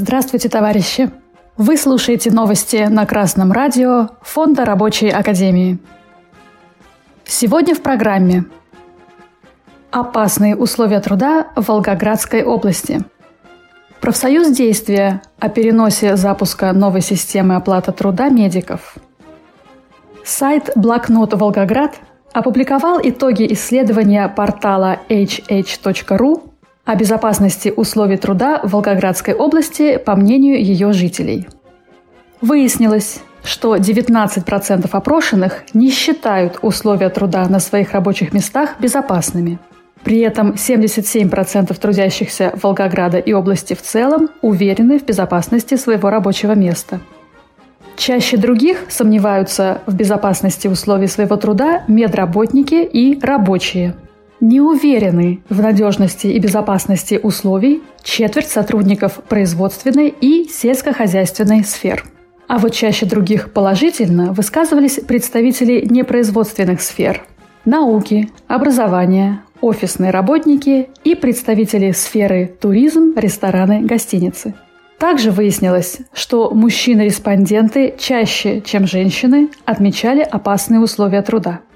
Здравствуйте, товарищи! Вы слушаете новости на Красном радио Фонда Рабочей Академии. Сегодня в программе Опасные условия труда в Волгоградской области. Профсоюз действия о переносе запуска новой системы оплаты труда медиков. Сайт «Блокнот Волгоград» опубликовал итоги исследования портала hh.ru о безопасности условий труда в Волгоградской области по мнению ее жителей. Выяснилось, что 19% опрошенных не считают условия труда на своих рабочих местах безопасными. При этом 77% трудящихся Волгограда и области в целом уверены в безопасности своего рабочего места. Чаще других сомневаются в безопасности условий своего труда медработники и рабочие – не уверены в надежности и безопасности условий четверть сотрудников производственной и сельскохозяйственной сфер. А вот чаще других положительно высказывались представители непроизводственных сфер – науки, образования, офисные работники и представители сферы туризм, рестораны, гостиницы. Также выяснилось, что мужчины-респонденты чаще, чем женщины, отмечали опасные условия труда –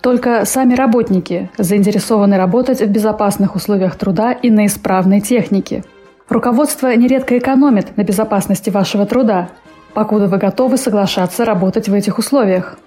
только сами работники заинтересованы работать в безопасных условиях труда и на исправной технике. Руководство нередко экономит на безопасности вашего труда, покуда вы готовы соглашаться работать в этих условиях.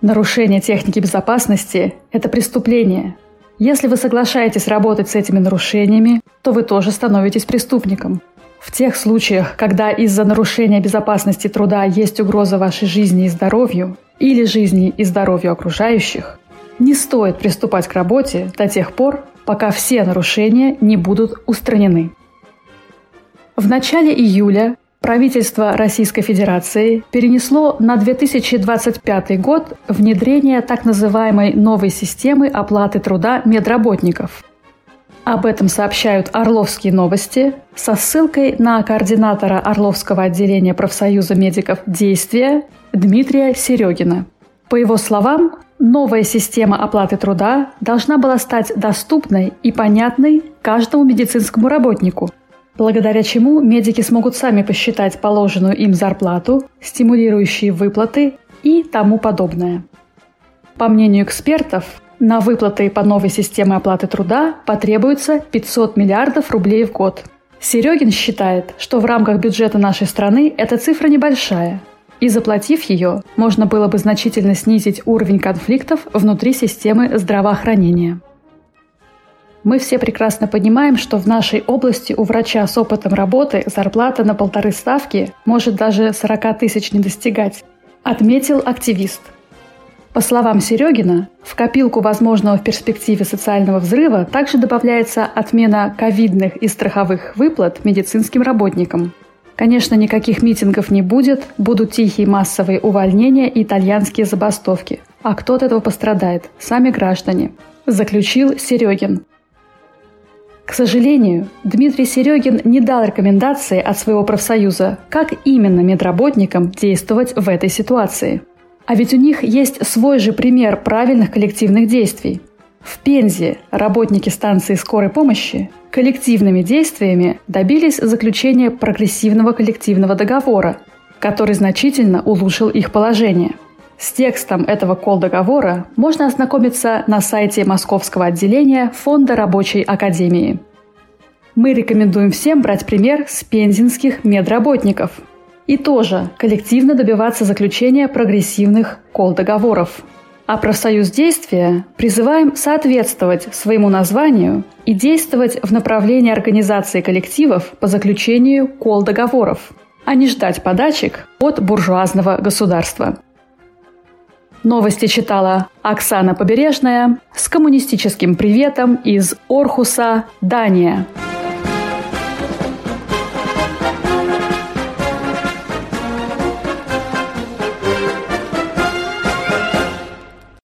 Нарушение техники безопасности – это преступление. Если вы соглашаетесь работать с этими нарушениями, то вы тоже становитесь преступником. В тех случаях, когда из-за нарушения безопасности труда есть угроза вашей жизни и здоровью, или жизни и здоровью окружающих, не стоит приступать к работе до тех пор, пока все нарушения не будут устранены. В начале июля правительство Российской Федерации перенесло на 2025 год внедрение так называемой новой системы оплаты труда медработников. Об этом сообщают Орловские новости со ссылкой на координатора Орловского отделения профсоюза медиков «Действия» Дмитрия Серегина. По его словам, новая система оплаты труда должна была стать доступной и понятной каждому медицинскому работнику, благодаря чему медики смогут сами посчитать положенную им зарплату, стимулирующие выплаты и тому подобное. По мнению экспертов, на выплаты по новой системе оплаты труда потребуется 500 миллиардов рублей в год. Серегин считает, что в рамках бюджета нашей страны эта цифра небольшая – и заплатив ее, можно было бы значительно снизить уровень конфликтов внутри системы здравоохранения. Мы все прекрасно понимаем, что в нашей области у врача с опытом работы зарплата на полторы ставки может даже 40 тысяч не достигать, отметил активист. По словам Серегина, в копилку возможного в перспективе социального взрыва также добавляется отмена ковидных и страховых выплат медицинским работникам – Конечно, никаких митингов не будет, будут тихие массовые увольнения и итальянские забастовки. А кто от этого пострадает? Сами граждане. Заключил Серегин. К сожалению, Дмитрий Серегин не дал рекомендации от своего профсоюза, как именно медработникам действовать в этой ситуации. А ведь у них есть свой же пример правильных коллективных действий – в Пензе работники станции скорой помощи коллективными действиями добились заключения прогрессивного коллективного договора, который значительно улучшил их положение. С текстом этого кол-договора можно ознакомиться на сайте Московского отделения Фонда рабочей академии. Мы рекомендуем всем брать пример с пензенских медработников и тоже коллективно добиваться заключения прогрессивных кол-договоров – а профсоюз действия призываем соответствовать своему названию и действовать в направлении организации коллективов по заключению кол-договоров, а не ждать подачек от буржуазного государства. Новости читала Оксана Побережная с коммунистическим приветом из Орхуса, Дания.